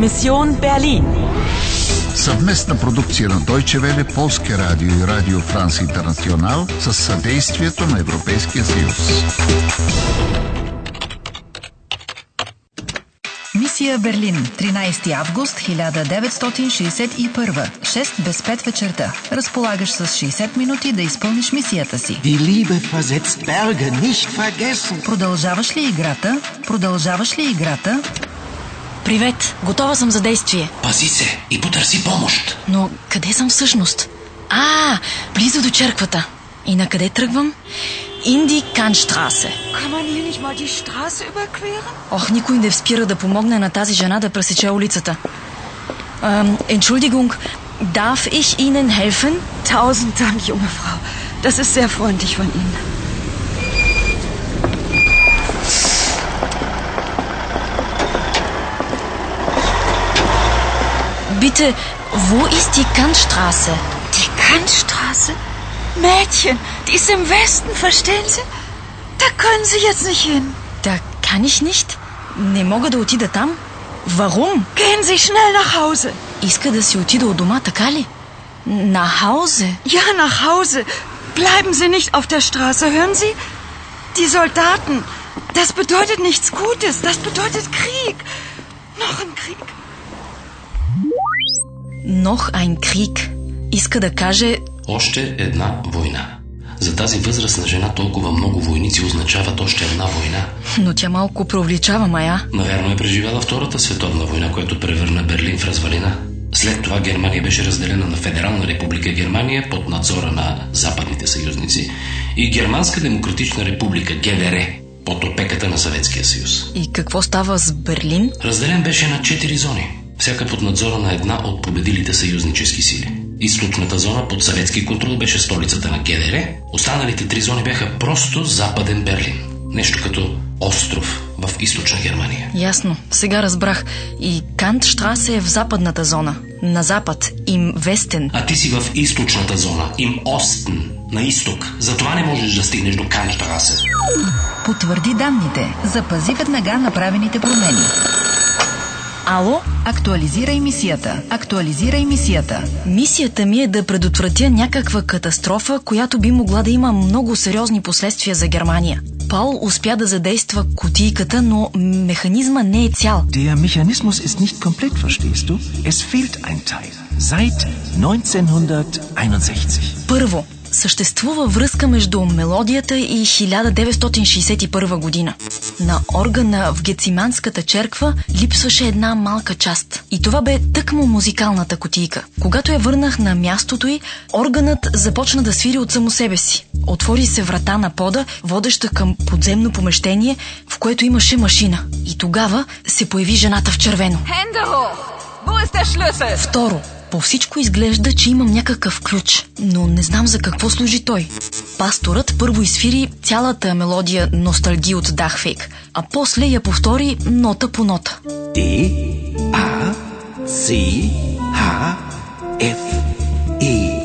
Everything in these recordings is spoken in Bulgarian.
Mission Berlin. Съвместна продукция на Deutsche Welle, Полския радио и Радио Франс Интернационал с съдействието на Европейския съюз. Мисия Берлин, 13 август 1961. 6 без 5 вечерта. Разполагаш с 60 минути да изпълниш мисията си. Die Liebe versetzt Berge, nicht vergessen. Продължаваш ли играта? Продължаваш ли играта? Привет, готова съм за действие. Пази се и потърси помощ. Но къде съм всъщност? А, близо до черквата. И на къде тръгвам? Инди Канштрасе. Ох, никой не спира да помогне на тази жена да пресече улицата. Ähm, Entschuldigung, darf ich Ihnen helfen? Tausend Dank, junge Frau. Das ist sehr freundlich von Ihnen. Bitte, wo ist die Kantstraße? Die Kantstraße? Mädchen, die ist im Westen, verstehen Sie? Da können Sie jetzt nicht hin. Da kann ich nicht. Не мога да отида там. Warum? Gehen Sie schnell nach Hause. Иска да си отида от дома, така ли? На хаузе. Ja, nach Hause. Bleiben Sie nicht auf der Straße, hören Sie? Die Soldaten, das bedeutet nichts Gutes. Das bedeutet Krieg. Noch ein Krieg. Noch ein Krieg. Иска да каже Още една война. За тази възрастна жена толкова много войници означават още една война. но тя малко преувеличава, мая. Навярно е преживяла Втората световна война, която превърна Берлин в развалина. След това Германия беше разделена на Федерална република Германия под надзора на западните съюзници и Германска демократична република ГДР под опеката на Съветския съюз. И какво става с Берлин? Разделен беше на четири зони, всяка под надзора на една от победилите съюзнически сили. Източната зона под съветски контрол беше столицата на ГДР, останалите три зони бяха просто Западен Берлин. Нещо като остров в източна Германия. Ясно, сега разбрах. И Кантштрасе е в западната зона. На запад. Им Вестен. А ти си в източната зона, им Остен, на изток. Затова не можеш да стигнеш до Канштрасе. Потвърди данните. Запази веднага направените промени. Ало? Актуализирай мисията. Актуализирай мисията. Мисията ми е да предотвратя някаква катастрофа, която би могла да има много сериозни последствия за Германия. Паул успя да задейства кутийката, но механизма не е цял. Der Mechanismus ist nicht komplett, verstehst du? Es fehlt ein Teil. Seit 1961. Първо, съществува връзка между мелодията и 1961 година. На органа в Гециманската черква липсваше една малка част. И това бе тъкмо музикалната кутийка. Когато я върнах на мястото й, органът започна да свири от само себе си. Отвори се врата на пода, водеща към подземно помещение, в което имаше машина. И тогава се появи жената в червено. Schlüssel? Второ, по всичко изглежда, че имам някакъв ключ, но не знам за какво служи той. Пасторът първо изфири цялата мелодия носталгия от Дахфейк, а после я повтори нота по нота. D, A, C, H, F, E,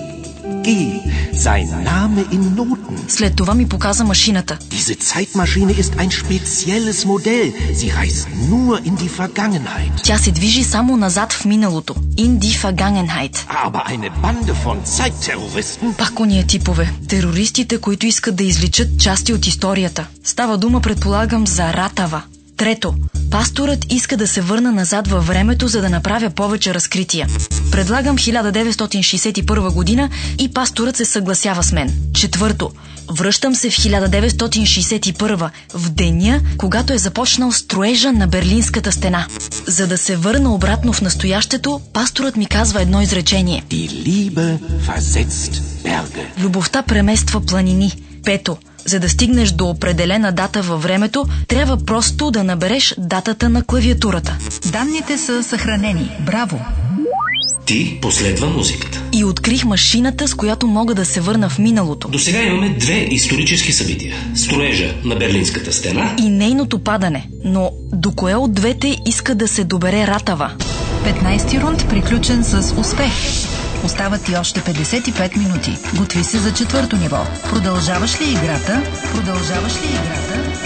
G. Sein Name in Noten. След това ми показа машината. Diese Zeitmaschine ist ein spezielles Modell. Sie reist nur in die Vergangenheit. Тя се движи само назад в миналото. In die Vergangenheit. Aber eine Bande von Zeitterroristen Пак ония типове. Терористите, които искат да извличат части от историята. Става дума, предполагам, за Ратава. Трето. Пасторът иска да се върна назад във времето, за да направя повече разкрития. Предлагам 1961 година и пасторът се съгласява с мен. Четвърто. Връщам се в 1961 в деня, когато е започнал строежа на Берлинската стена. За да се върна обратно в настоящето, пасторът ми казва едно изречение. Die Liebe versetzt Berge. Любовта премества планини. Пето. За да стигнеш до определена дата във времето, трябва просто да набереш датата на клавиатурата. Данните са съхранени. Браво! Ти последва музиката. И открих машината, с която мога да се върна в миналото. До сега имаме две исторически събития. Строежа на Берлинската стена И нейното падане. Но до кое от двете иска да се добере Ратава? 15 рунд приключен с успех. Остават ти още 55 минути. Готви се за четвърто ниво. Продължаваш ли играта? Продължаваш ли играта?